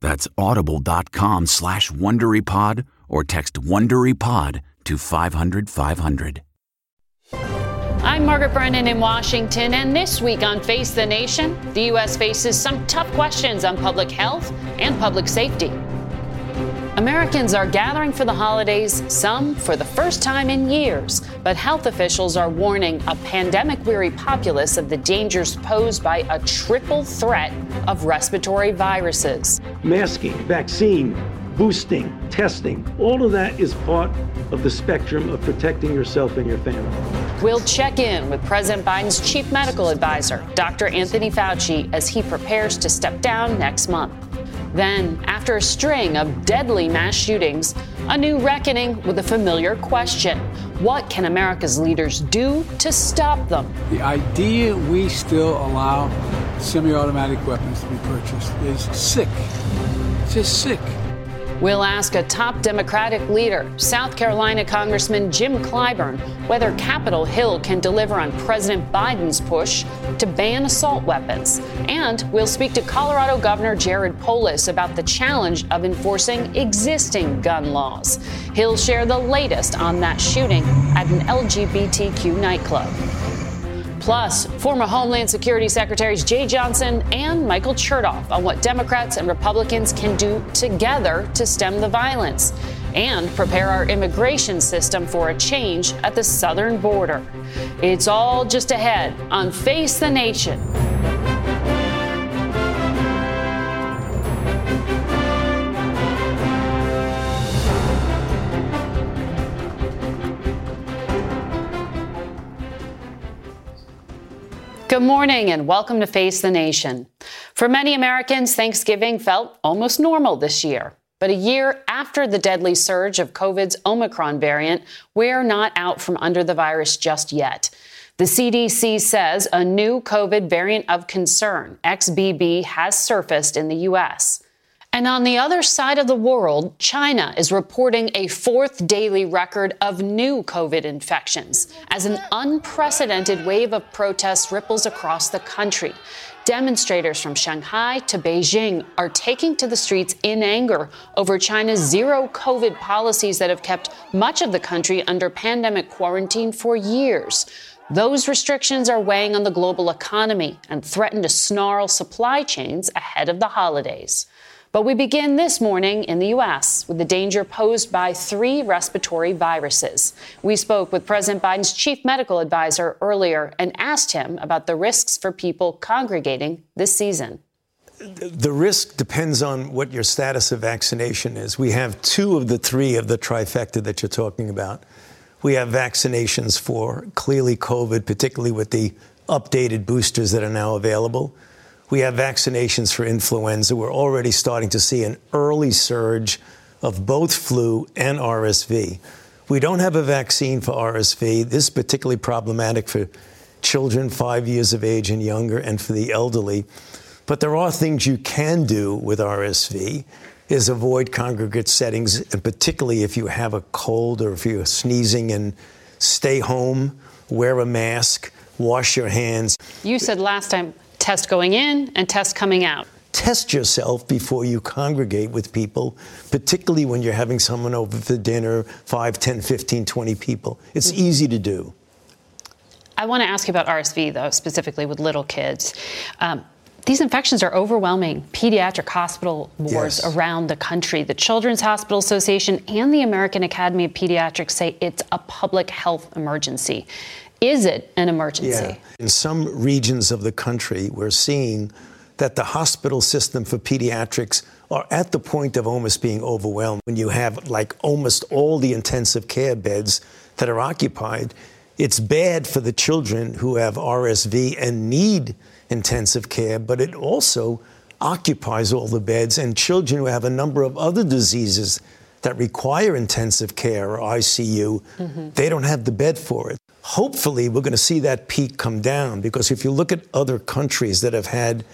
That's audible.com slash WonderyPod or text WonderyPod to 500 500. I'm Margaret Brennan in Washington, and this week on Face the Nation, the U.S. faces some tough questions on public health and public safety. Americans are gathering for the holidays, some for the first time in years, but health officials are warning a pandemic weary populace of the dangers posed by a triple threat of respiratory viruses. Masking, vaccine, boosting, testing, all of that is part of the spectrum of protecting yourself and your family. We'll check in with President Biden's chief medical advisor, Dr. Anthony Fauci, as he prepares to step down next month. Then, after a string of deadly mass shootings, a new reckoning with a familiar question What can America's leaders do to stop them? The idea we still allow semi automatic weapons to be purchased is sick. It's just sick. We'll ask a top Democratic leader, South Carolina Congressman Jim Clyburn, whether Capitol Hill can deliver on President Biden's push to ban assault weapons. And we'll speak to Colorado Governor Jared Polis about the challenge of enforcing existing gun laws. He'll share the latest on that shooting at an LGBTQ nightclub. Plus, former Homeland Security Secretaries Jeh Johnson and Michael Chertoff on what Democrats and Republicans can do together to stem the violence and prepare our immigration system for a change at the southern border. It's all just ahead on Face the Nation. Good morning and welcome to Face the Nation. For many Americans, Thanksgiving felt almost normal this year. But a year after the deadly surge of COVID's Omicron variant, we're not out from under the virus just yet. The CDC says a new COVID variant of concern, XBB, has surfaced in the U.S. And on the other side of the world, China is reporting a fourth daily record of new COVID infections as an unprecedented wave of protests ripples across the country. Demonstrators from Shanghai to Beijing are taking to the streets in anger over China's zero COVID policies that have kept much of the country under pandemic quarantine for years. Those restrictions are weighing on the global economy and threaten to snarl supply chains ahead of the holidays. But we begin this morning in the U.S. with the danger posed by three respiratory viruses. We spoke with President Biden's chief medical advisor earlier and asked him about the risks for people congregating this season. The risk depends on what your status of vaccination is. We have two of the three of the trifecta that you're talking about. We have vaccinations for clearly COVID, particularly with the updated boosters that are now available. We have vaccinations for influenza. We're already starting to see an early surge of both flu and RSV. We don't have a vaccine for RSV. This is particularly problematic for children five years of age and younger and for the elderly. But there are things you can do with RSV is avoid congregate settings, and particularly if you have a cold or if you're sneezing and stay home, wear a mask, wash your hands. You said last time test going in and test coming out. Test yourself before you congregate with people, particularly when you're having someone over for dinner, 5, 10, 15, 20 people. It's mm-hmm. easy to do. I want to ask you about RSV, though, specifically with little kids. Um, these infections are overwhelming pediatric hospital wards yes. around the country. The Children's Hospital Association and the American Academy of Pediatrics say it's a public health emergency. Is it an emergency? Yeah. In some regions of the country, we're seeing that the hospital system for pediatrics are at the point of almost being overwhelmed. When you have like almost all the intensive care beds that are occupied, it's bad for the children who have RSV and need intensive care, but it also occupies all the beds. And children who have a number of other diseases that require intensive care or ICU, mm-hmm. they don't have the bed for it. Hopefully, we're going to see that peak come down because if you look at other countries that have had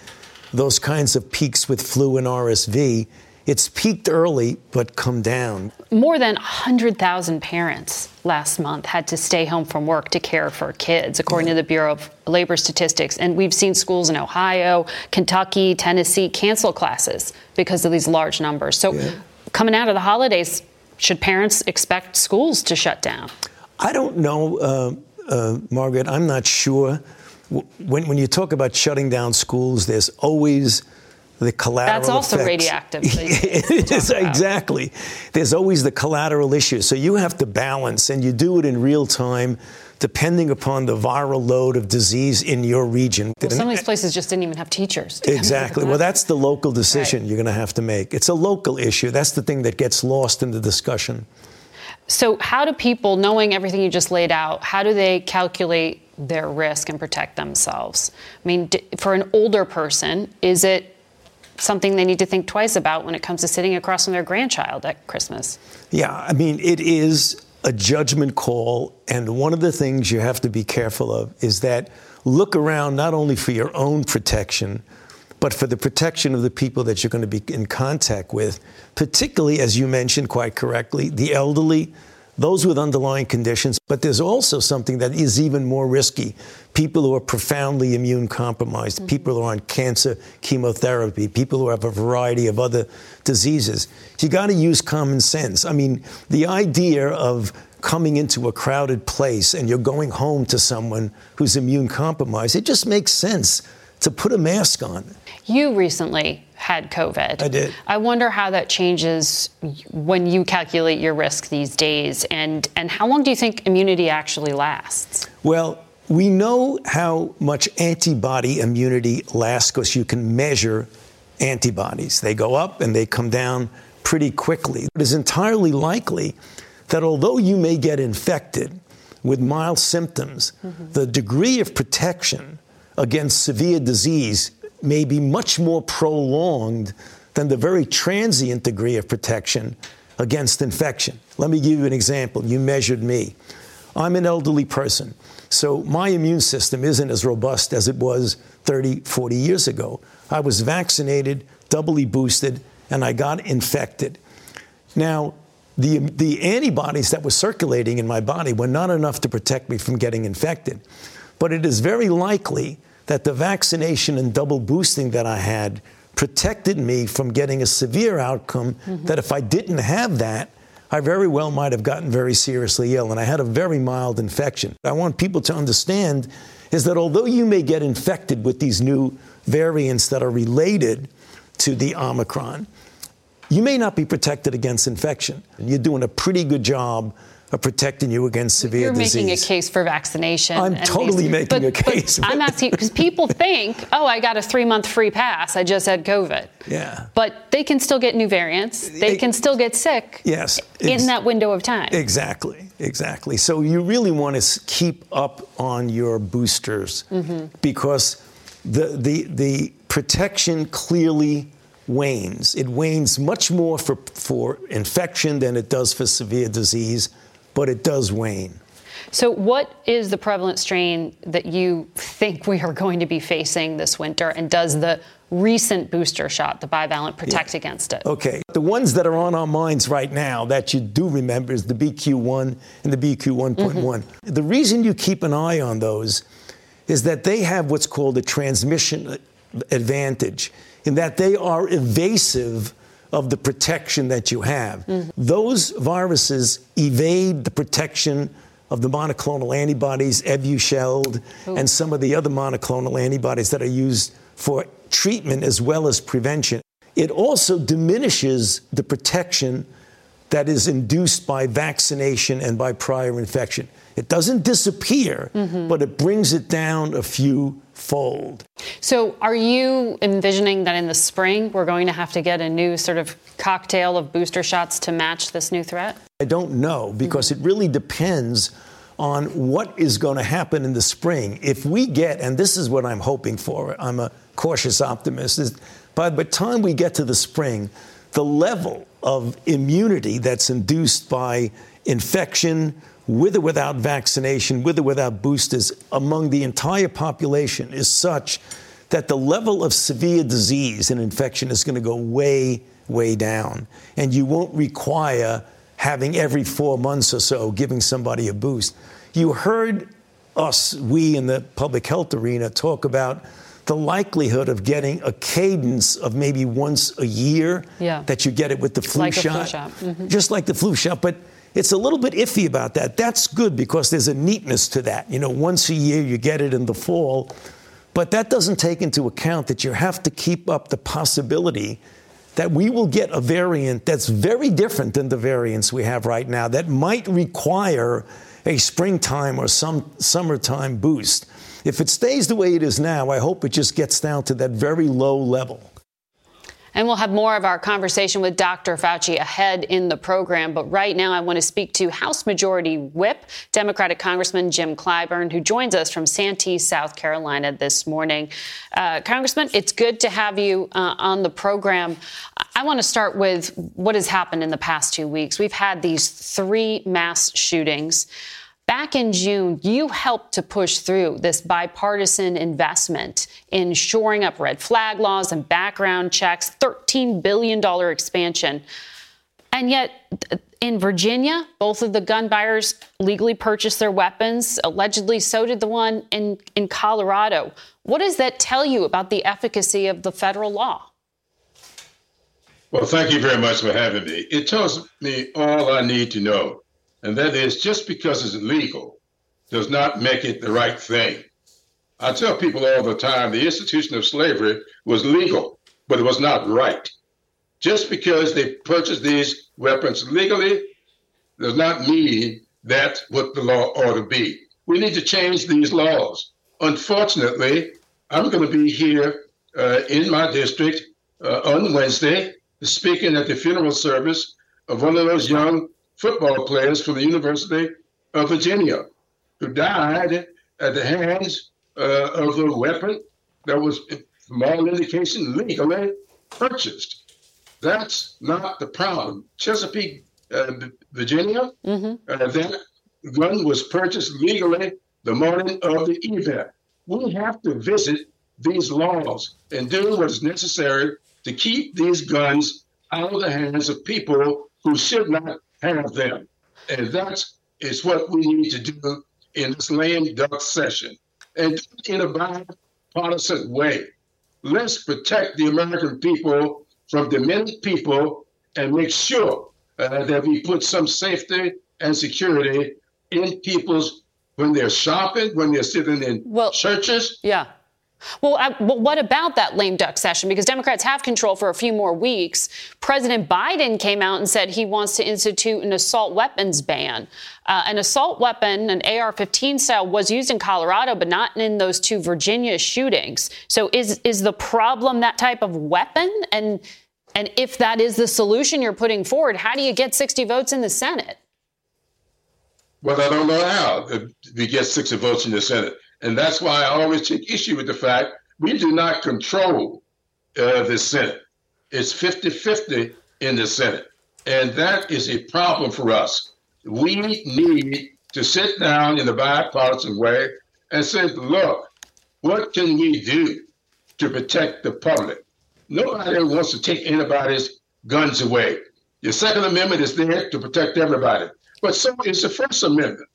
those kinds of peaks with flu and RSV, it's peaked early but come down. More than 100,000 parents last month had to stay home from work to care for kids, according to the Bureau of Labor Statistics. And we've seen schools in Ohio, Kentucky, Tennessee cancel classes because of these large numbers. So, yeah. coming out of the holidays, should parents expect schools to shut down? I don't know, uh, uh, Margaret. I'm not sure. When, when you talk about shutting down schools, there's always the collateral That's also effects. radioactive. it is, exactly. There's always the collateral issue. So you have to balance, and you do it in real time depending upon the viral load of disease in your region. Well, some of these places just didn't even have teachers. Exactly. Well, that's the local decision right. you're going to have to make. It's a local issue. That's the thing that gets lost in the discussion. So, how do people, knowing everything you just laid out, how do they calculate their risk and protect themselves? I mean, for an older person, is it something they need to think twice about when it comes to sitting across from their grandchild at Christmas. Yeah, I mean, it is a judgment call. And one of the things you have to be careful of is that look around not only for your own protection, but for the protection of the people that you're going to be in contact with, particularly, as you mentioned quite correctly, the elderly, those with underlying conditions. But there's also something that is even more risky people who are profoundly immune compromised, mm-hmm. people who are on cancer chemotherapy, people who have a variety of other diseases. You got to use common sense. I mean, the idea of coming into a crowded place and you're going home to someone who's immune compromised, it just makes sense to put a mask on. You recently had COVID. I did. I wonder how that changes when you calculate your risk these days, and and how long do you think immunity actually lasts? Well, we know how much antibody immunity lasts because you can measure antibodies. They go up and they come down pretty quickly. It is entirely likely that although you may get infected with mild symptoms, mm-hmm. the degree of protection against severe disease may be much more prolonged than the very transient degree of protection against infection. Let me give you an example. You measured me. I'm an elderly person, so my immune system isn't as robust as it was 30, 40 years ago. I was vaccinated, doubly boosted, and I got infected. Now, the, the antibodies that were circulating in my body were not enough to protect me from getting infected. But it is very likely that the vaccination and double boosting that I had protected me from getting a severe outcome mm-hmm. that if I didn't have that, I very well might have gotten very seriously ill. And I had a very mild infection. I want people to understand is that although you may get infected with these new variants that are related to the Omicron, you may not be protected against infection. And you're doing a pretty good job protecting you against severe disease. You're disease. making a case for vaccination. I'm totally these, making but, a case. I'm asking because people think, oh, I got a three month free pass. I just had COVID. Yeah. But they can still get new variants. They it, can still get sick. Yes. In that window of time. Exactly. Exactly. So you really want to keep up on your boosters mm-hmm. because the the the protection clearly wanes. It wanes much more for, for infection than it does for severe disease but it does wane. So, what is the prevalent strain that you think we are going to be facing this winter? And does the recent booster shot, the bivalent, protect yeah. against it? Okay. The ones that are on our minds right now that you do remember is the BQ1 and the BQ1.1. Mm-hmm. The reason you keep an eye on those is that they have what's called a transmission advantage, in that they are evasive of the protection that you have. Mm-hmm. Those viruses evade the protection of the monoclonal antibodies, Evusheld, Ooh. and some of the other monoclonal antibodies that are used for treatment as well as prevention. It also diminishes the protection that is induced by vaccination and by prior infection. It doesn't disappear, mm-hmm. but it brings it down a few fold. So, are you envisioning that in the spring we're going to have to get a new sort of cocktail of booster shots to match this new threat? I don't know because mm-hmm. it really depends on what is going to happen in the spring. If we get, and this is what I'm hoping for, I'm a cautious optimist, is by the time we get to the spring, the level of immunity that's induced by infection, with or without vaccination, with or without boosters, among the entire population is such that the level of severe disease and infection is going to go way, way down. And you won't require having every four months or so giving somebody a boost. You heard us, we in the public health arena, talk about the likelihood of getting a cadence of maybe once a year yeah. that you get it with the flu like shot. Flu shot. Mm-hmm. Just like the flu shot. But it's a little bit iffy about that. That's good because there's a neatness to that. You know, once a year you get it in the fall. But that doesn't take into account that you have to keep up the possibility that we will get a variant that's very different than the variants we have right now that might require a springtime or some summertime boost. If it stays the way it is now, I hope it just gets down to that very low level. And we'll have more of our conversation with Dr. Fauci ahead in the program. But right now, I want to speak to House Majority Whip, Democratic Congressman Jim Clyburn, who joins us from Santee, South Carolina this morning. Uh, Congressman, it's good to have you uh, on the program. I want to start with what has happened in the past two weeks. We've had these three mass shootings. Back in June, you helped to push through this bipartisan investment in shoring up red flag laws and background checks, $13 billion expansion. And yet, in Virginia, both of the gun buyers legally purchased their weapons. Allegedly, so did the one in, in Colorado. What does that tell you about the efficacy of the federal law? Well, thank you very much for having me. It tells me all I need to know and that is just because it's legal does not make it the right thing. I tell people all the time the institution of slavery was legal, but it was not right. Just because they purchased these weapons legally does not mean that's what the law ought to be. We need to change these laws. Unfortunately, I'm going to be here uh, in my district uh, on Wednesday speaking at the funeral service of one of those young football players from the University of Virginia who died at the hands uh, of a weapon that was, from all indication, legally purchased. That's not the problem. Chesapeake, uh, Virginia, mm-hmm. uh, that gun was purchased legally the morning of the event. We have to visit these laws and do what is necessary to keep these guns out of the hands of people who should not have them. And that is what we need to do in this lame duck session and in a bipartisan way. Let's protect the American people from demented people and make sure uh, that we put some safety and security in people's when they're shopping, when they're sitting in well, churches. Yeah. Well, I, but what about that lame duck session? Because Democrats have control for a few more weeks. President Biden came out and said he wants to institute an assault weapons ban. Uh, an assault weapon, an AR 15 style, was used in Colorado, but not in those two Virginia shootings. So is, is the problem that type of weapon? And, and if that is the solution you're putting forward, how do you get 60 votes in the Senate? Well, I don't know how we get 60 votes in the Senate. And that's why I always take issue with the fact we do not control uh, the Senate. It's 50 50 in the Senate. And that is a problem for us. We need to sit down in a bipartisan way and say, look, what can we do to protect the public? Nobody wants to take anybody's guns away. The Second Amendment is there to protect everybody, but so is the First Amendment.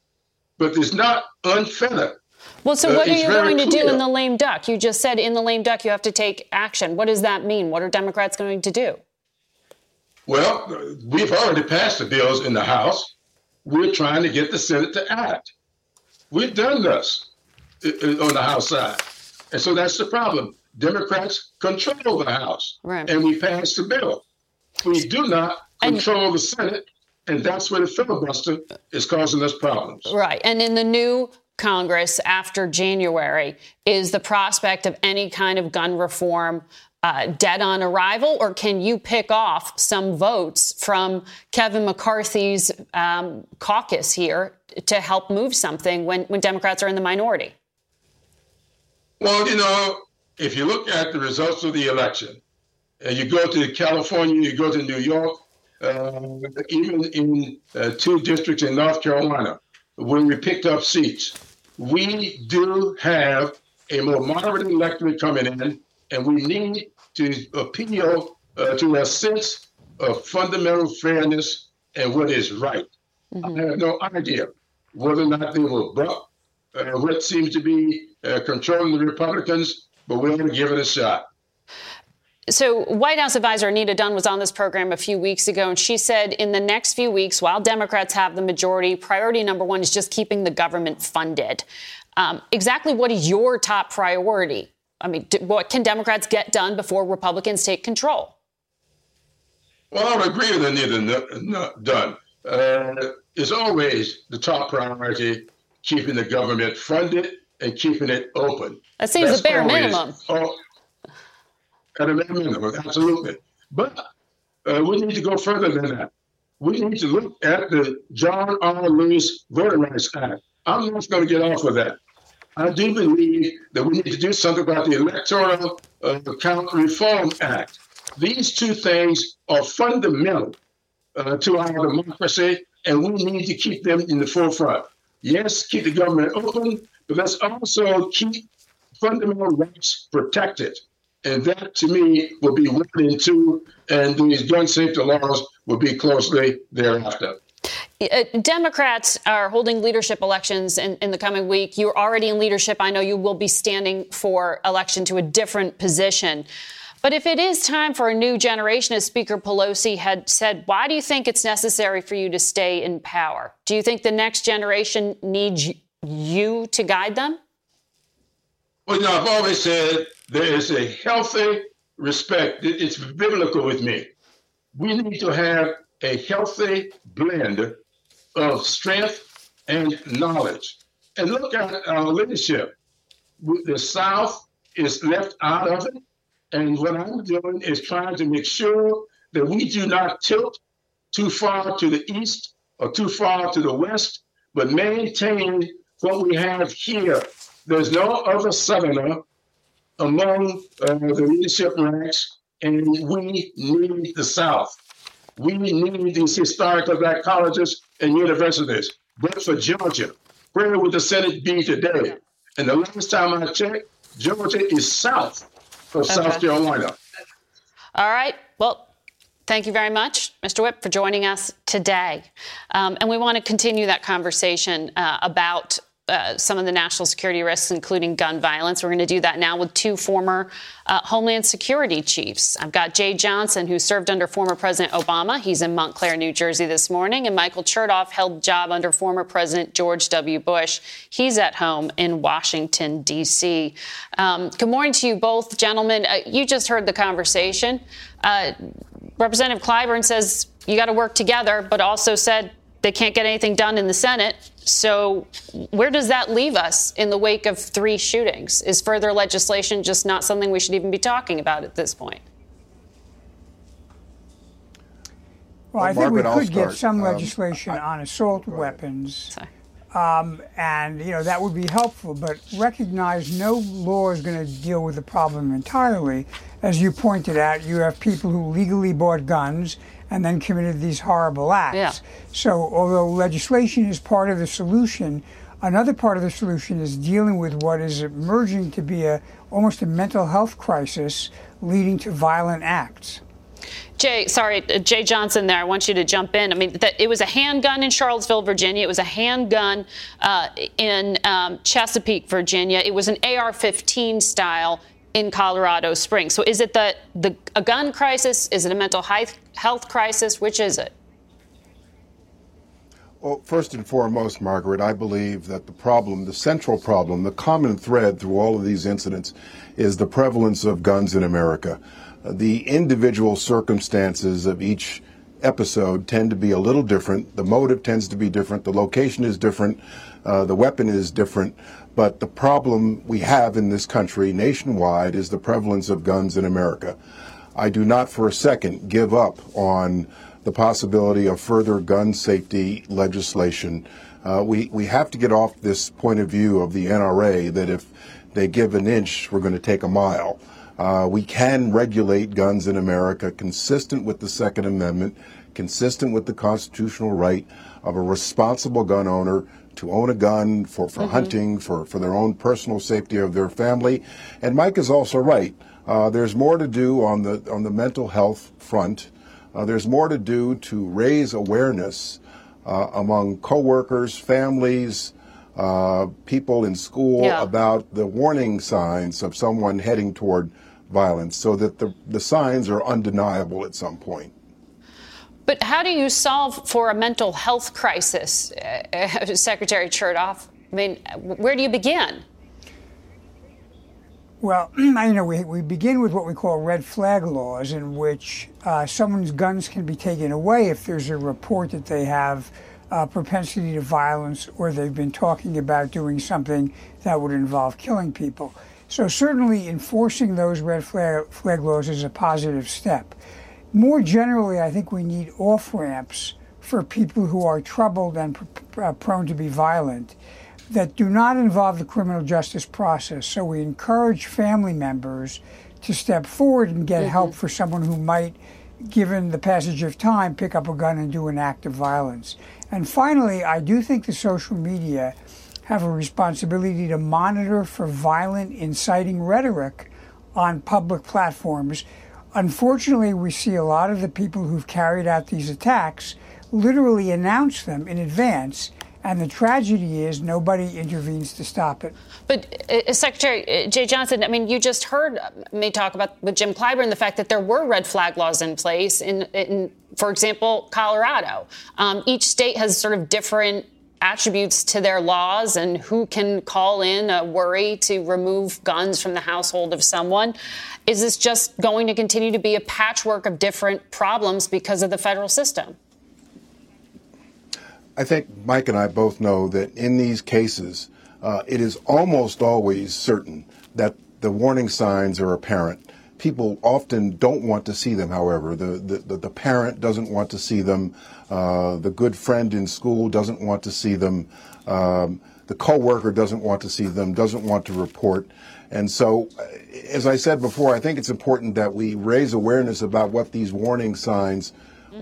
But it's not unfettered. Well, so what uh, are you going to do in the lame duck? You just said in the lame duck you have to take action. What does that mean? What are Democrats going to do? Well, we've already passed the bills in the House. We're trying to get the Senate to act. We've done this uh, uh, on the House side. And so that's the problem. Democrats control the House, right. and we pass the bill. We do not control and, the Senate, and that's where the filibuster is causing us problems. Right. And in the new Congress after January, is the prospect of any kind of gun reform uh, dead on arrival, or can you pick off some votes from Kevin McCarthy's um, caucus here to help move something when, when Democrats are in the minority? Well, you know, if you look at the results of the election, and you go to California, you go to New York, uh, even in uh, two districts in North Carolina, where we picked up seats, we do have a more moderate electorate coming in and we need to appeal uh, to a sense of fundamental fairness and what is right. Mm-hmm. I have no idea whether or not they will buck uh, what seems to be uh, controlling the Republicans, but we're going to give it a shot. So, White House advisor Anita Dunn was on this program a few weeks ago, and she said in the next few weeks, while Democrats have the majority, priority number one is just keeping the government funded. Um, exactly what is your top priority? I mean, what can Democrats get done before Republicans take control? Well, I would agree with Anita Dunn. Uh, it's always the top priority keeping the government funded and keeping it open. That seems That's the bare minimum. All, at a minimum, absolutely. But uh, we need to go further than that. We need to look at the John R. Lewis Voting Rights Act. I'm not going to get off of that. I do believe that we need to do something about the Electoral uh, Count Reform Act. These two things are fundamental uh, to our democracy, and we need to keep them in the forefront. Yes, keep the government open, but let's also keep fundamental rights protected. And that, to me, will be one and two, and these gun safety laws will be closely thereafter. Uh, Democrats are holding leadership elections in, in, the coming week. You're already in leadership. I know you will be standing for election to a different position. But if it is time for a new generation, as Speaker Pelosi had said, why do you think it's necessary for you to stay in power? Do you think the next generation needs you to guide them? Well, you know, I've always said there is a healthy respect. It's biblical with me. We need to have a healthy blend of strength and knowledge. And look at our leadership. The South is left out of it. And what I'm doing is trying to make sure that we do not tilt too far to the east or too far to the west, but maintain what we have here. There's no other Southerner among uh, the leadership ranks, and we need the South. We need these historical black colleges and universities. But for Georgia, where would the Senate be today? And the last time I checked, Georgia is south of okay. South Carolina. All right. Well, Thank you very much, Mr. Whip, for joining us today. Um, and we want to continue that conversation uh, about uh, some of the national security risks, including gun violence. We're going to do that now with two former uh, Homeland Security chiefs. I've got Jeh Johnson, who served under former President Obama. He's in Montclair, New Jersey this morning. And Michael Chertoff held job under former President George W. Bush. He's at home in Washington, D.C. Um, good morning to you both, gentlemen. Uh, you just heard the conversation. Uh, Representative Clyburn says you got to work together, but also said they can't get anything done in the Senate. So, where does that leave us in the wake of three shootings? Is further legislation just not something we should even be talking about at this point? Well, I think Margaret, we could get some um, legislation um, on assault weapons Um, and you know that would be helpful, but recognize no law is going to deal with the problem entirely. As you pointed out, you have people who legally bought guns and then committed these horrible acts. Yeah. So, although legislation is part of the solution, another part of the solution is dealing with what is emerging to be a almost a mental health crisis leading to violent acts. Jeh, sorry, uh, Jeh Johnson there. I want you to jump in. I mean, that, it was a handgun in Charlottesville, Virginia. It was a handgun uh, in um, Chesapeake, Virginia. It was an AR 15 style in Colorado Springs. So is it the, the a gun crisis? Is it a mental health crisis? Which is it? Well, first and foremost, Margaret, I believe that the problem, the central problem, the common thread through all of these incidents is the prevalence of guns in America the individual circumstances of each episode tend to be a little different. The motive tends to be different. The location is different. Uh, the weapon is different. But the problem we have in this country nationwide is the prevalence of guns in America. I do not for a second give up on the possibility of further gun safety legislation. Uh, we, we have to get off this point of view of the NRA that if they give an inch, we're going to take a mile. Uh, we can regulate guns in America consistent with the Second Amendment, consistent with the constitutional right of a responsible gun owner to own a gun for, for mm-hmm. hunting, for, for their own personal safety of their family. And Mike is also right. Uh, there's more to do on the on the mental health front. Uh, there's more to do to raise awareness uh, among coworkers, families, uh, people in school yeah. about the warning signs of someone heading toward violence so that the, the signs are undeniable at some point. But how do you solve for a mental health crisis, uh, Secretary Chertoff? I mean, where do you begin? Well, you know we, we begin with what we call red flag laws, in which uh, someone's guns can be taken away if there's a report that they have uh, propensity to violence or they've been talking about doing something that would involve killing people. So certainly enforcing those red flag, flag laws is a positive step. More generally, I think we need off ramps for people who are troubled and pr- uh, prone to be violent that do not involve the criminal justice process. So we encourage family members to step forward and get mm-hmm. help for someone who might, given the passage of time, pick up a gun and do an act of violence. And finally, I do think the social media have a responsibility to monitor for violent, inciting rhetoric on public platforms. Unfortunately, we see a lot of the people who've carried out these attacks literally announce them in advance. And the tragedy is nobody intervenes to stop it. But, uh, Secretary uh, Jeh Johnson, I mean, you just heard me talk about with Jim Clyburn the fact that there were red flag laws in place in, in for example, Colorado. Um, each state has sort of different attributes to their laws and who can call in a worry to remove guns from the household of someone. Is this just going to continue to be a patchwork of different problems because of the federal system? I think Mike and I both know that in these cases, uh, it is almost always certain that the warning signs are apparent people often don't want to see them, however. The, the, the parent doesn't want to see them. Uh, the good friend in school doesn't want to see them. Um, the coworker doesn't want to see them, doesn't want to report. And so, uh, as I said before, I think it's important that we raise awareness about what these warning signs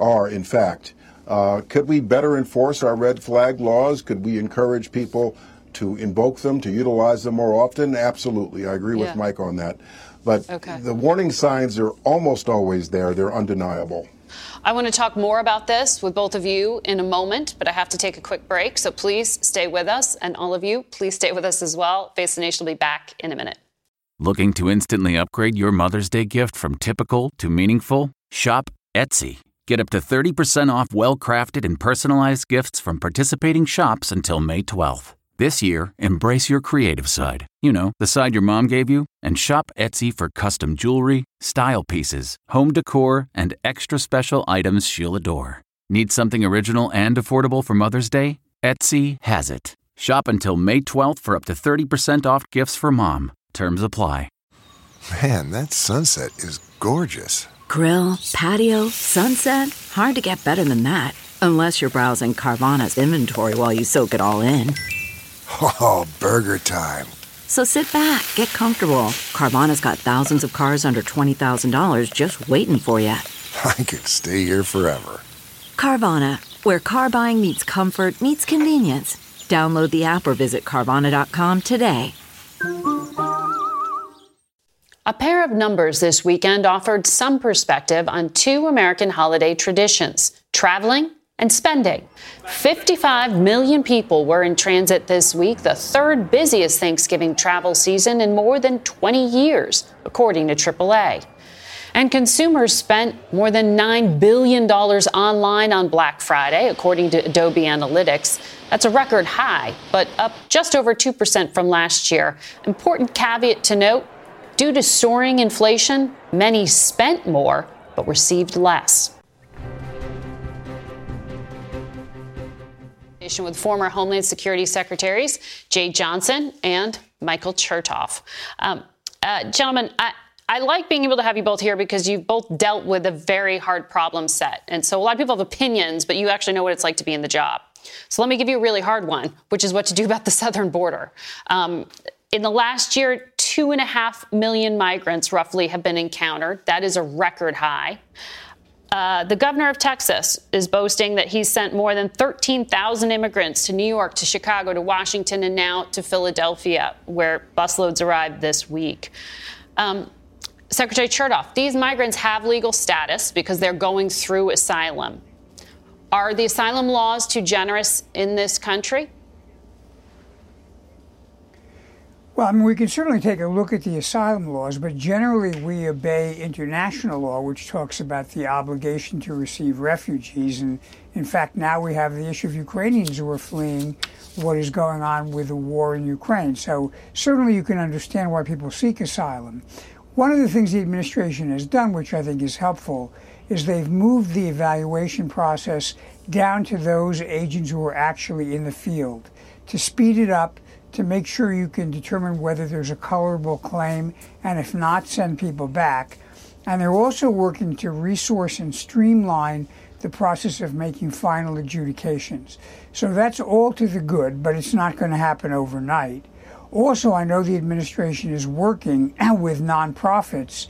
are, in fact. Uh, could we better enforce our red flag laws? Could we encourage people to invoke them, to utilize them more often? Absolutely. I agree yeah. with Mike on that. But okay. the warning signs are almost always there, they're undeniable. I want to talk more about this with both of you in a moment, but I have to take a quick break. So please stay with us. And all of you, please stay with us as well. Face the Nation will be back in a minute. Looking to instantly upgrade your Mother's Day gift from typical to meaningful? Shop Etsy. Get up to 30% off well crafted and personalized gifts from participating shops until May 12th. This year, embrace your creative side. You know, the side your mom gave you, and shop Etsy for custom jewelry, style pieces, home decor, and extra special items she'll adore. Need something original and affordable for Mother's Day? Etsy has it. Shop until May 12th for up to 30% off gifts for mom. Terms apply. Man, that sunset is gorgeous. Grill, patio, sunset. Hard to get better than that. Unless you're browsing Carvana's inventory while you soak it all in. Oh, burger time. So sit back, get comfortable. Carvana's got thousands of cars under $20,000 just waiting for you. I could stay here forever. Carvana, where car buying meets comfort, meets convenience. Download the app or visit Carvana.com today. A pair of numbers this weekend offered some perspective on two American holiday traditions traveling and spending. 55 million people were in transit this week, the third busiest Thanksgiving travel season in more than 20 years, according to AAA. And consumers spent more than $9 billion online on Black Friday, according to Adobe Analytics. That's a record high, but up just over 2% from last year. Important caveat to note due to soaring inflation, many spent more but received less. With former Homeland Security Secretaries Jeh Johnson and Michael Chertoff. Um, uh, gentlemen, I, I like being able to have you both here because you've both dealt with a very hard problem set. And so a lot of people have opinions, but you actually know what it's like to be in the job. So let me give you a really hard one, which is what to do about the southern border. Um, in the last year, two and a half million migrants roughly have been encountered. That is a record high. Uh, the governor of Texas is boasting that he's sent more than 13,000 immigrants to New York, to Chicago, to Washington, and now to Philadelphia, where busloads arrived this week. Um, Secretary Chertoff, these migrants have legal status because they're going through asylum. Are the asylum laws too generous in this country? Well, I mean, we can certainly take a look at the asylum laws, but generally we obey international law, which talks about the obligation to receive refugees. And in fact, now we have the issue of Ukrainians who are fleeing what is going on with the war in Ukraine. So certainly you can understand why people seek asylum. One of the things the administration has done, which I think is helpful, is they've moved the evaluation process down to those agents who are actually in the field to speed it up to make sure you can determine whether there's a colorable claim, and if not, send people back. And they're also working to resource and streamline the process of making final adjudications. So that's all to the good, but it's not going to happen overnight. Also, I know the administration is working with nonprofits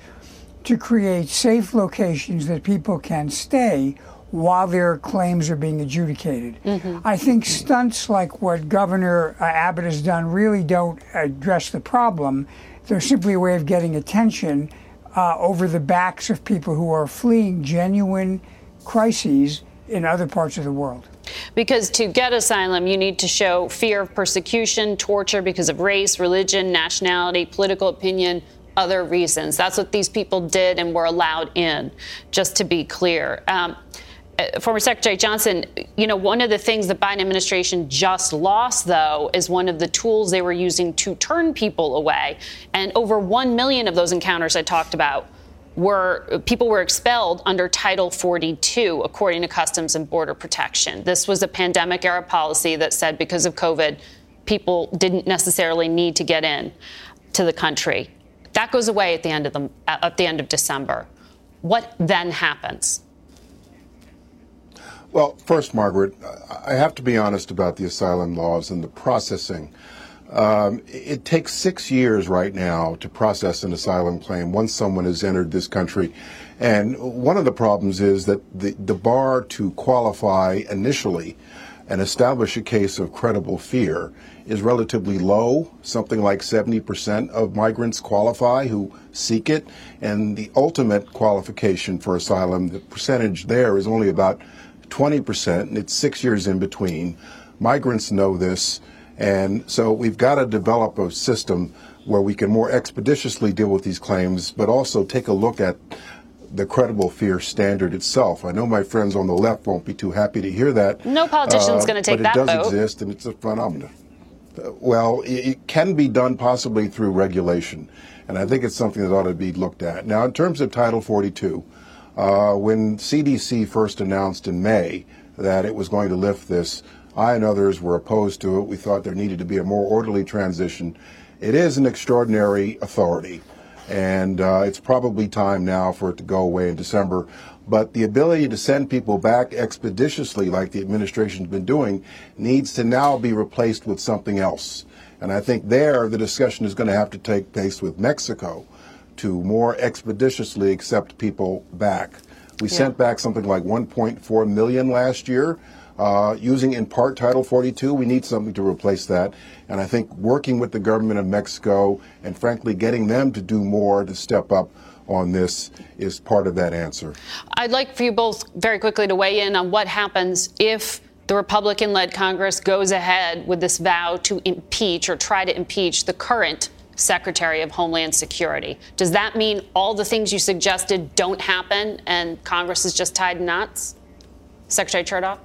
to create safe locations that people can stay while their claims are being adjudicated. Mm-hmm. I think stunts like what Governor uh, Abbott has done really don't address the problem. They're simply a way of getting attention uh, over the backs of people who are fleeing genuine crises in other parts of the world. Because to get asylum, you need to show fear of persecution, torture because of race, religion, nationality, political opinion, other reasons. That's what these people did and were allowed in, just to be clear. Um, Uh, former Secretary Johnson, you know, one of the things the Biden administration just lost, though, is one of the tools they were using to turn people away. And over 1 million of those encounters I talked about were people were expelled under Title 42, according to Customs and Border Protection. This was a pandemic era policy that said because of COVID, people didn't necessarily need to get in to the country. That goes away at the end of the at the end of December. What then happens? Well, first, Margaret, I have to be honest about the asylum laws and the processing. Um, it takes six years right now to process an asylum claim once someone has entered this country. And one of the problems is that the, the bar to qualify initially and establish a case of credible fear is relatively low. Something like 70% of migrants qualify who seek it. And the ultimate qualification for asylum, the percentage there is only about 20%, and it's six years in between. Migrants know this, and so we've got to develop a system where we can more expeditiously deal with these claims, but also take a look at the credible fear standard itself. I know my friends on the left won't be too happy to hear that. No politician's uh, going to take that vote. But it does exist, and it's a phenomenon. Uh, well, it can be done possibly through regulation, and I think it's something that ought to be looked at. Now, in terms of Title 42, uh, when CDC first announced in May that it was going to lift this, I and others were opposed to it. We thought there needed to be a more orderly transition. It is an extraordinary authority, and uh, it's probably time now for it to go away in December. But the ability to send people back expeditiously, like the administration's been doing, needs to now be replaced with something else. And I think there the discussion is going to have to take place with Mexico to more expeditiously accept people back. We yeah. sent back something like 1.4 million last year. Uh, using in part Title 42, we need something to replace that. And I think working with the government of Mexico and frankly getting them to do more to step up on this is part of that answer. I'd like for you both very quickly to weigh in on what happens if the Republican led Congress goes ahead with this vow to impeach or try to impeach the current Secretary of Homeland Security. Does that mean all the things you suggested don't happen and Congress is just tied knots? Secretary Chertoff?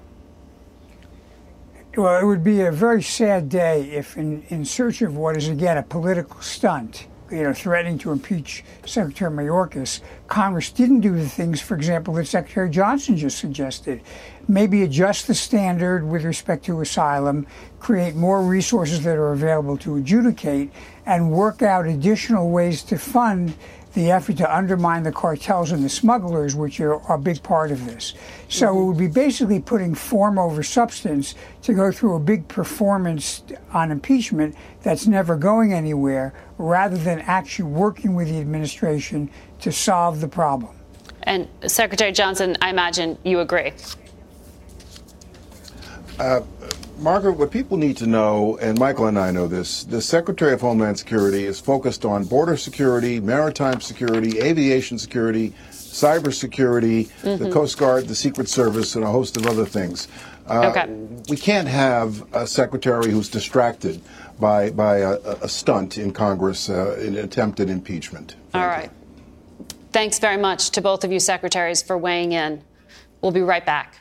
Well, it would be a very sad day if, in, in search of what is, again, a political stunt, you know, threatening to impeach Secretary Mayorkas, Congress didn't do the things, for example, that Secretary Johnson just suggested. Maybe adjust the standard with respect to asylum, create more resources that are available to adjudicate, and work out additional ways to fund the effort to undermine the cartels and the smugglers, which are, a big part of this. So mm-hmm. it would be basically putting form over substance to go through a big performance on impeachment that's never going anywhere, rather than actually working with the administration to solve the problem. And Secretary Johnson, I imagine you agree. Uh, Margaret, what people need to know, and Michael and I know this, the Secretary of Homeland Security is focused on border security, maritime security, aviation security, cybersecurity, mm-hmm. the Coast Guard, the Secret Service, and a host of other things. Uh, okay. We can't have a secretary who's distracted by, by a, a stunt in Congress, uh, in attempted impeachment. All right. Thanks very much to both of you secretaries for weighing in. We'll be right back.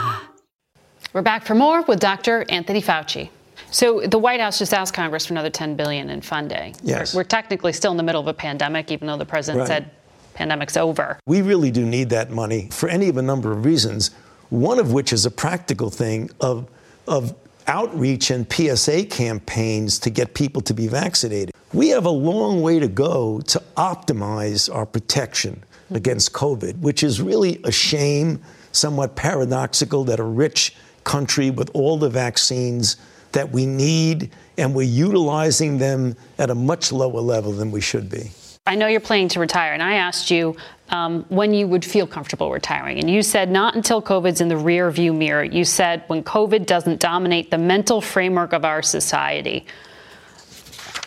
We're back for more with Dr. Anthony Fauci. So the White House just asked Congress for another 10 billion in funding. Yes. We're, we're technically still in the middle of a pandemic, even though the president right. said pandemic's over. We really do need that money for any of a number of reasons. One of which is a practical thing of of outreach and PSA campaigns to get people to be vaccinated. We have a long way to go to optimize our protection against COVID, which is really a shame, somewhat paradoxical that a rich country with all the vaccines that we need, and we're utilizing them at a much lower level than we should be. I know you're planning to retire, and I asked you um, when you would feel comfortable retiring. And you said not until COVID's in the rear view mirror. You said when COVID doesn't dominate the mental framework of our society.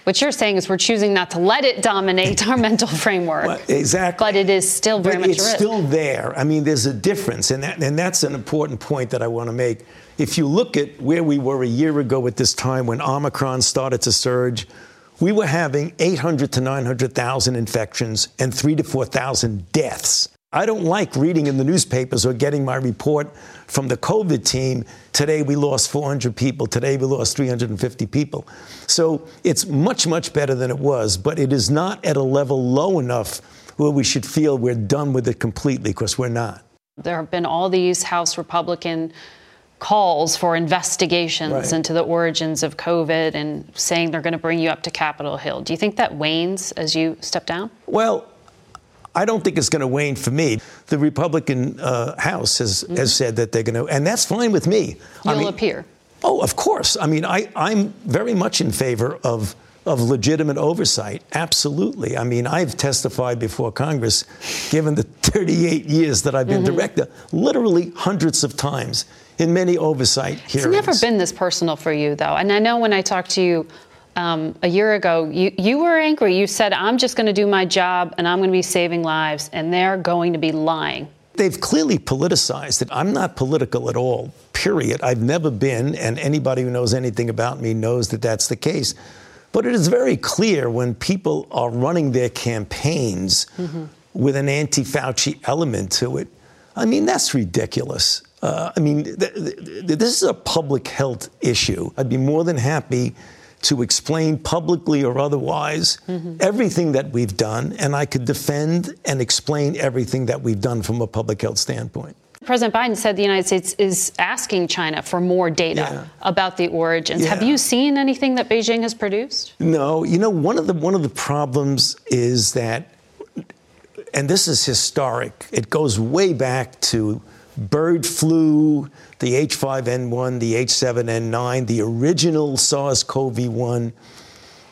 What you're saying is we're choosing not to let it dominate our mental framework. Well, exactly. But it is still very but much it's still there. I mean, there's a difference, and, that, and that's an important point that I want to make. If you look at where we were a year ago at this time when Omicron started to surge, we were having 800 to 900,000 infections and 3 to 4,000 deaths. I don't like reading in the newspapers or getting my report from the COVID team. Today we lost 400 people. Today we lost 350 people. So it's much, much better than it was, but it is not at a level low enough where we should feel we're done with it completely, because we're not. There have been all these House Republican calls for investigations right. into the origins of COVID and saying they're going to bring you up to Capitol Hill. Do you think that wanes as you step down? Well, I don't think it's going to wane for me. The Republican uh, House has, mm-hmm. has said that they're going to, and that's fine with me. You'll I mean, appear. Oh, of course. I mean, I, I'm very much in favor of of legitimate oversight. Absolutely. I mean, I've testified before Congress, given the 38 years that I've been mm-hmm. director, literally hundreds of times in many oversight hearings. It's never been this personal for you, though. And I know when I talked to you um, a year ago, you, you were angry. You said, I'm just going to do my job and I'm going to be saving lives, and they're going to be lying. They've clearly politicized it. I'm not political at all, period. I've never been, and anybody who knows anything about me knows that that's the case. But it is very clear when people are running their campaigns mm-hmm. with an anti Fauci element to it. I mean, that's ridiculous. Uh, I mean, th- th- this is a public health issue. I'd be more than happy to explain publicly or otherwise mm-hmm. everything that we've done, and I could defend and explain everything that we've done from a public health standpoint. President Biden said the United States is asking China for more data yeah. about the origins. Yeah. Have you seen anything that Beijing has produced? No. You know, one of the one of the problems is that, and this is historic. It goes way back to bird flu, the H5N1, the H7N9, the original SARS-CoV-1.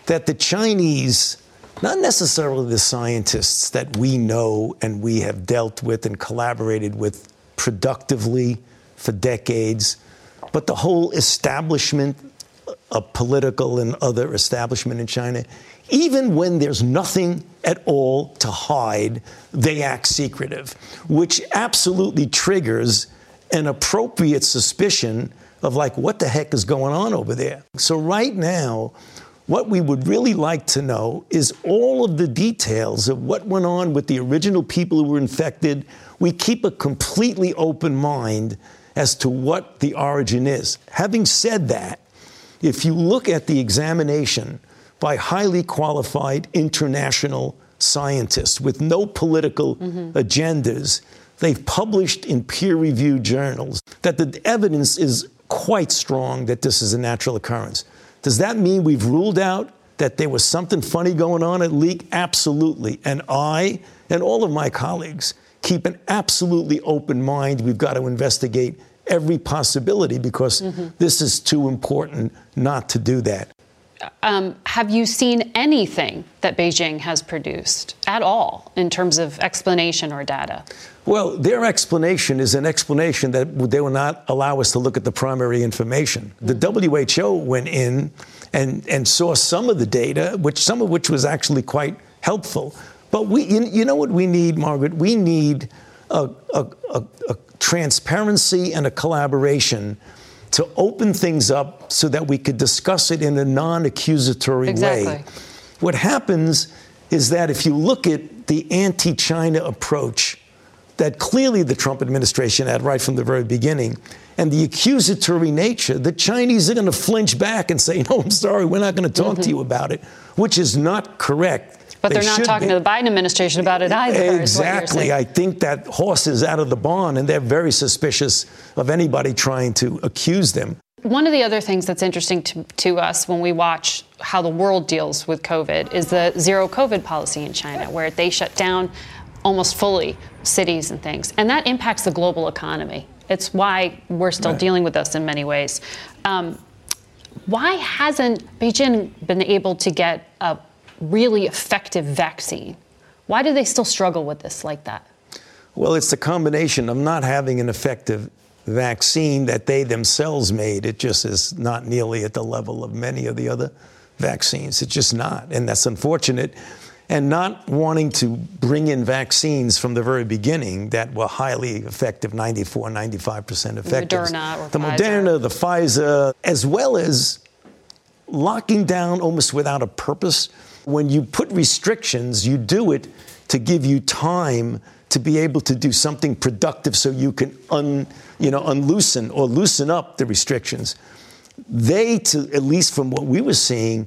That the Chinese not necessarily the scientists that we know and we have dealt with and collaborated with productively for decades, but the whole establishment of political and other establishment in China, even when there's nothing at all to hide, they act secretive, which absolutely triggers an appropriate suspicion of like, what the heck is going on over there? So, right now, what we would really like to know is all of the details of what went on with the original people who were infected, we keep a completely open mind as to what the origin is. Having said that, if you look at the examination by highly qualified international scientists with no political mm-hmm. agendas, they've published in peer reviewed journals that the evidence is quite strong that this is a natural occurrence. Does that mean we've ruled out that there was something funny going on at Leak? Absolutely. And I and all of my colleagues keep an absolutely open mind. We've got to investigate every possibility because mm-hmm. this is too important not to do that. Um, have you seen anything that Beijing has produced at all in terms of explanation or data? Well, their explanation is an explanation that they will not allow us to look at the primary information. The. WHO went in and, and saw some of the data, which some of which was actually quite helpful. But we, you, you know what we need, Margaret? We need a, a, a, a transparency and a collaboration to open things up so that we could discuss it in a non accusatory exactly. way. What happens is that if you look at the anti China approach that clearly the Trump administration had right from the very beginning, and the accusatory nature, the Chinese are going to flinch back and say, No, I'm sorry, we're not going to talk mm-hmm. to you about it, which is not correct. But they are not talking be. to the Biden administration about it either. Exactly. I think that horse is out of the barn, and they're very suspicious of anybody trying to accuse them. One of the other things that's interesting to, to, us when we watch how the world deals with COVID is the zero COVID policy in China, where they shut down almost fully cities and things. And that impacts the global economy. It's why we're still right. dealing with this in many ways. Um, why hasn't Beijing been able to get a really effective vaccine. Why do they still struggle with this like that? Well, it's the combination of not having an effective vaccine that they themselves made. It just is not nearly at the level of many of the other vaccines. It's just not. And that's unfortunate. And not wanting to bring in vaccines from the very beginning that were highly effective 94, 95% effective. Moderna or the Pfizer. Moderna, the Pfizer, as well as locking down almost without a purpose when you put restrictions, you do it to give you time to be able to do something productive so you can un, you know, unloosen or loosen up the restrictions. They, to, at least from what we were seeing,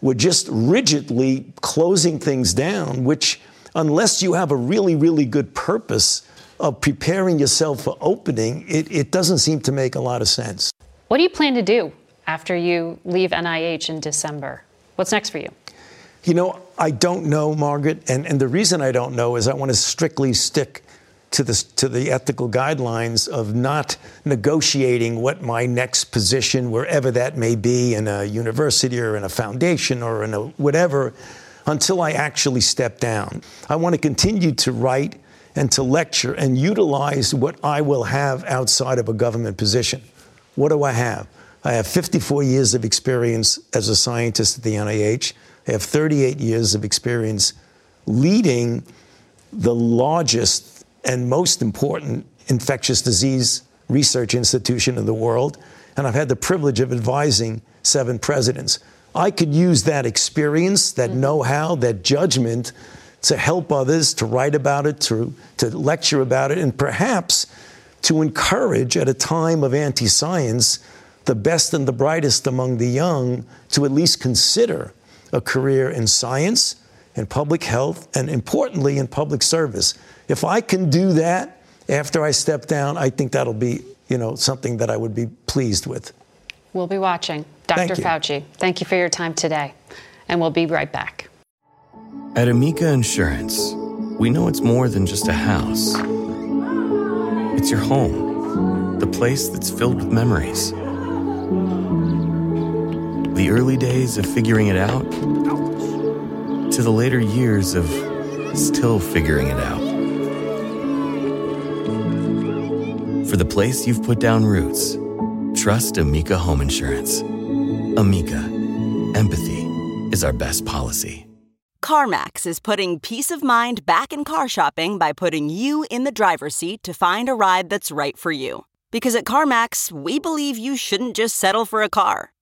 were just rigidly closing things down, which, unless you have a really, really good purpose of preparing yourself for opening, it, it doesn't seem to make a lot of sense. What do you plan to do after you leave NIH in December? What's next for you? You know, I don't know, Margaret. And, and the reason I don't know is I want to strictly stick to the, to the ethical guidelines of not negotiating what my next position, wherever that may be, in a university or in a foundation or in a whatever, until I actually step down. I want to continue to write and to lecture and utilize what I will have outside of a government position. What do I have? I have 54 years of experience as a scientist at the NIH. I have 38 years of experience leading the largest and most important infectious disease research institution in the world. And I've had the privilege of advising seven presidents. I could use that experience, that mm-hmm. know how, that judgment to help others, to write about it, to, to lecture about it, and perhaps to encourage at a time of anti science the best and the brightest among the young to at least consider a career in science, in public health, and importantly, in public service. If I can do that after I step down, I think that'll be, you know, something that I would be pleased with. We'll be watching. Dr. Thank. Fauci, thank you for your time today. And we'll be right back. At Amica Insurance, we know it's more than just a house. It's your home, the place that's filled with memories. The early days of figuring it out to the later years of still figuring it out. For the place you've put down roots, trust Amica Home Insurance. Amica, empathy is our best policy. CarMax is putting peace of mind back in car shopping by putting you in the driver's seat to find a ride that's right for you. Because at CarMax, we believe you shouldn't just settle for a car,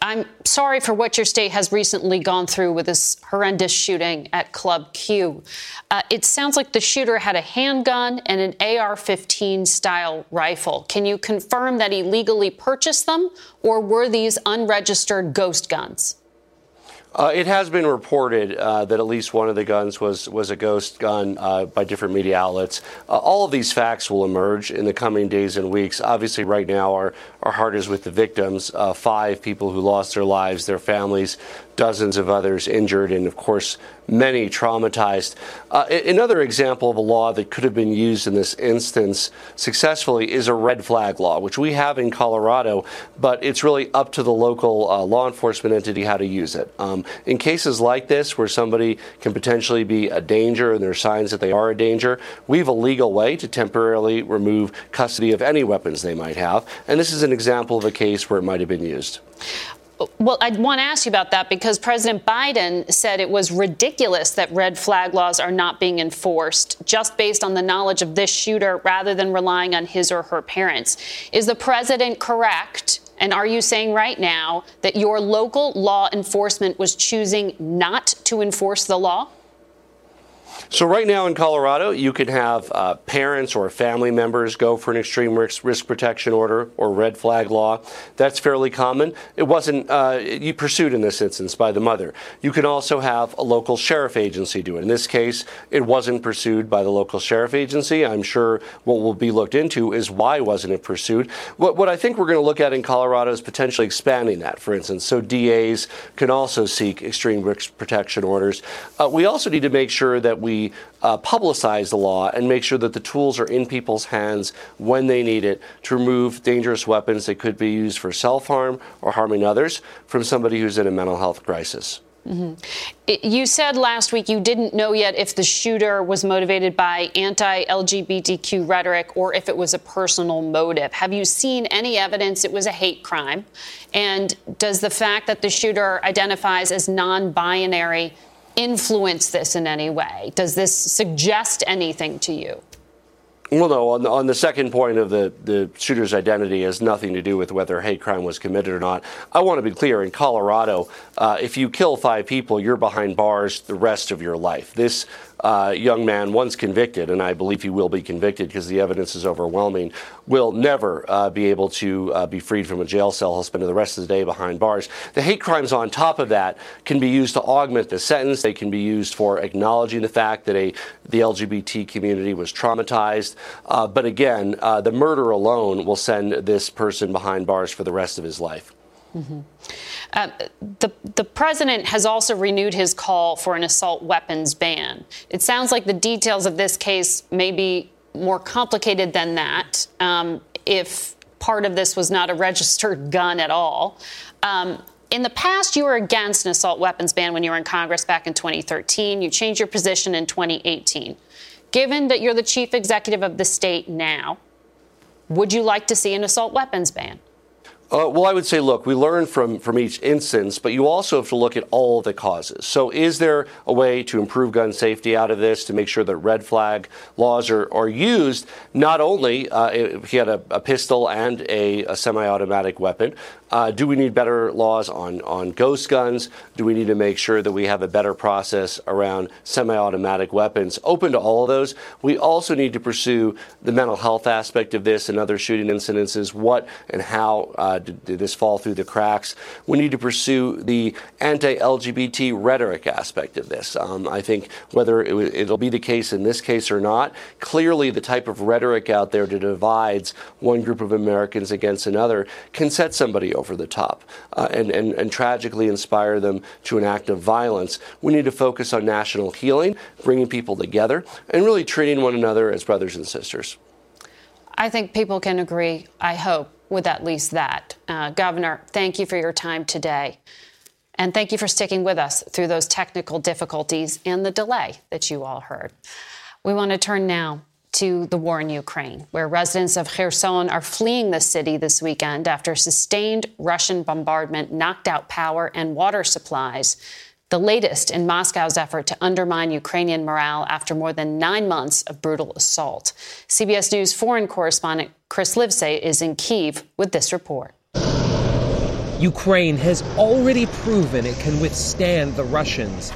I'm sorry for what your state has recently gone through with this horrendous shooting at Club Q. Uh, it sounds like the shooter had a handgun and an AR 15 style rifle. Can you confirm that he legally purchased them, or were these unregistered ghost guns? Uh, it has been reported uh, that at least one of the guns was was a ghost gun uh, by different media outlets. Uh, all of these facts will emerge in the coming days and weeks. Obviously, right now our our heart is with the victims. Uh, five people who lost their lives, their families, dozens of others injured, and of course many traumatized. Uh, another example of a law that could have been used in this instance successfully is a red flag law, which we have in Colorado, but it's really up to the local uh, law enforcement entity how to use it. Um, in cases like this, where somebody can potentially be a danger and there are signs that they are a danger, we have a legal way to temporarily remove custody of any weapons they might have. And this is an example of a case where it might have been used. Well, I want to ask you about that because President Biden said it was ridiculous that red flag laws are not being enforced just based on the knowledge of this shooter rather than relying on his or her parents. Is the president correct? And are you saying right now that your local law enforcement was choosing not to enforce the law? So right now in Colorado, you can have uh, parents or family members go for an extreme risk, risk, protection order or red flag law. That's fairly common. It wasn't uh, pursued in this instance by the mother. You can also have a local sheriff agency do it. In this case, it wasn't pursued by the local sheriff agency. I'm sure what will be looked into is why wasn't it pursued. What, what I think we're going to look at in Colorado is potentially expanding that. For instance, so DAs can also seek extreme risk protection orders. Uh, we also need to make sure that we uh, publicize the law and make sure that the tools are in people's hands when they need it to remove dangerous weapons that could be used for self harm or harming others from somebody who's in a mental health crisis. Mm-hmm. You said last week you didn't know yet if the shooter was motivated by anti LGBTQ rhetoric or if it was a personal motive. Have you seen any evidence it was a hate crime? And does the fact that the shooter identifies as non binary influence this in any way? Does this suggest anything to you? Well, no. On the, on the second point of the, the shooter's identity has nothing to do with whether hate crime was committed or not. I want to be clear. In Colorado, uh, if you kill five people, you're behind bars the rest of your life. This uh, young man, once convicted, and I believe he will be convicted because the evidence is overwhelming, will never uh, be able to uh, be freed from a jail cell. He'll spend the rest of the day behind bars. The hate crimes on top of that can be used to augment the sentence. They can be used for acknowledging the fact that a the LGBT community was traumatized. Uh, but again, uh, the murder alone will send this person behind bars for the rest of his life. Mm-hmm. Uh, the, the president has also renewed his call for an assault weapons ban. It sounds like the details of this case may be more complicated than that. Um, if part of this was not a registered gun at all. Um, in the past, you were against an assault weapons ban when you were in Congress back in 2013. You changed your position in 2018. Given that you're the chief executive of the state now, would you like to see an assault weapons ban? Uh, well, I would say, look, we learn from, from each instance, but you also have to look at all the causes. So, is there a way to improve gun safety out of this to make sure that red flag laws are, are used? Not only uh, he had a, a pistol and a, a semi automatic weapon, uh, do we need better laws on, on ghost guns? Do we need to make sure that we have a better process around semi automatic weapons? Open to all of those. We also need to pursue the mental health aspect of this and other shooting incidences. What and how uh, did, did, this fall through the cracks? We need to pursue the anti LGBT rhetoric aspect of this. Um, I think whether it, will be the case in this case or not, clearly the type of rhetoric out there that divides one group of Americans against another can set somebody over the top uh, and, and, and tragically inspire them to an act of violence. We need to focus on national healing, bringing people together, and really treating one another as brothers and sisters. I think people can agree, I hope, with at least that. Uh, Governor, thank you for your time today. And thank you for sticking with us through those technical difficulties and the delay that you all heard. We want to turn now to the war in Ukraine, where residents of Kherson are fleeing the city this weekend after sustained Russian bombardment knocked out power and water supplies. The latest in Moscow's effort to undermine Ukrainian morale after more than nine months of brutal assault. CBS News foreign correspondent Chris Livesay is in Kiev with this report. Ukraine has already proven it can withstand the Russians.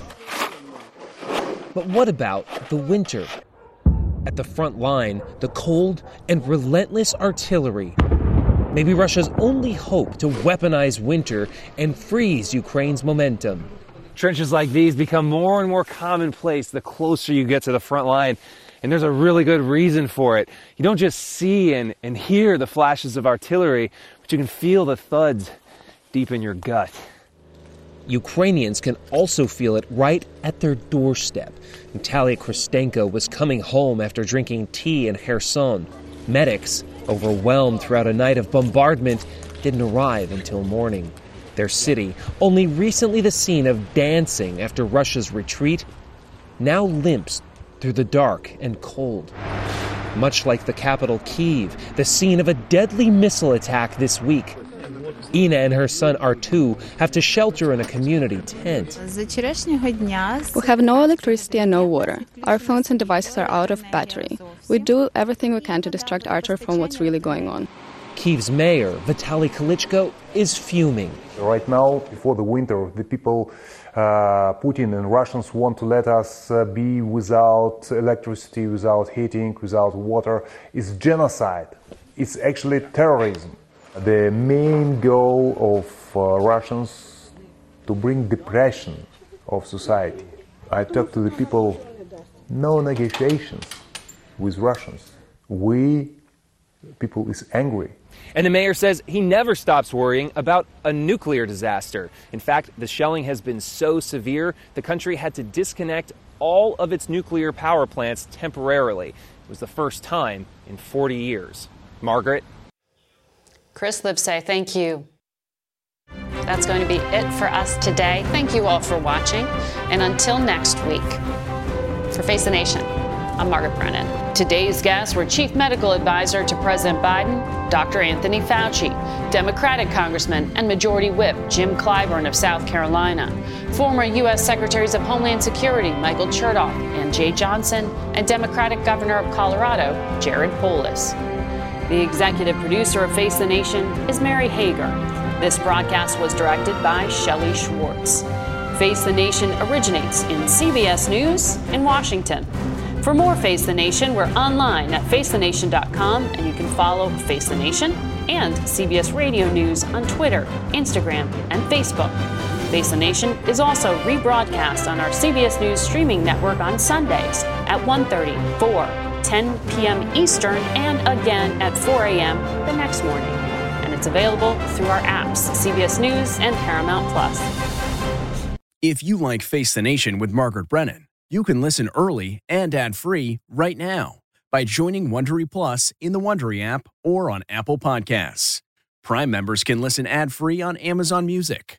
But what about the winter? At the front line, the cold and relentless artillery. Maybe Russia's only hope to weaponize winter and freeze Ukraine's momentum. Trenches like these become more and more commonplace the closer you get to the front line. And there's a really good reason for it. You don't just see and, and hear the flashes of artillery, but you can feel the thuds deep in your gut. Ukrainians can also feel it right at their doorstep. Natalia Kristenko was coming home after drinking tea in Kherson. Medics, overwhelmed throughout a night of bombardment, didn't arrive until morning. Their city, only recently the scene of dancing after Russia's retreat, now limps through the dark and cold. Much like the capital Kiev, the scene of a deadly missile attack this week. Ina and her son Artur have to shelter in a community tent. We have no electricity and no water. Our phones and devices are out of battery. We do everything we can to distract Artur from what's really going on. Kiev's mayor, Vitaly Klitschko, is fuming. Right now, before the winter, the people, uh, Putin and Russians want to let us uh, be without electricity, without heating, without water. It's genocide. It's actually terrorism. The main goal of uh, Russians to bring depression of society. I talk to the people, no negotiations with Russians. We, people is angry. And the mayor says he never stops worrying about a nuclear disaster. In fact, the shelling has been so severe, the country had to disconnect all of its nuclear power plants temporarily. It was the first time in 40 years. Margaret? Chris Livesay, thank you. That's going to be it for us today. Thank you all for watching. And until next week, for Face the Nation, I'm Margaret Brennan. Today's guests were Chief Medical Advisor to President Biden, Dr. Anthony Fauci, Democratic Congressman and Majority Whip Jim Clyburn of South Carolina, former U.S. Secretaries of Homeland Security Michael Chertoff and Jeh Johnson, and Democratic Governor of Colorado Jared Polis. The executive producer of Face the Nation is Mary Hager. This broadcast was directed by Shelley Schwartz. Face the Nation originates in CBS News in Washington. For more Face the Nation, we're online at facethenation.com and you can follow Face the Nation and CBS Radio News on Twitter, Instagram, and Facebook. Face the Nation is also rebroadcast on our CBS News streaming network on Sundays at 1:30, 4, 10 p.m. Eastern, and again at 4 a.m. the next morning. And it's available through our apps, CBS News and Paramount Plus. If you like Face the Nation with Margaret Brennan, you can listen early and ad-free right now by joining Wondery Plus in the Wondery app or on Apple Podcasts. Prime members can listen ad-free on Amazon Music.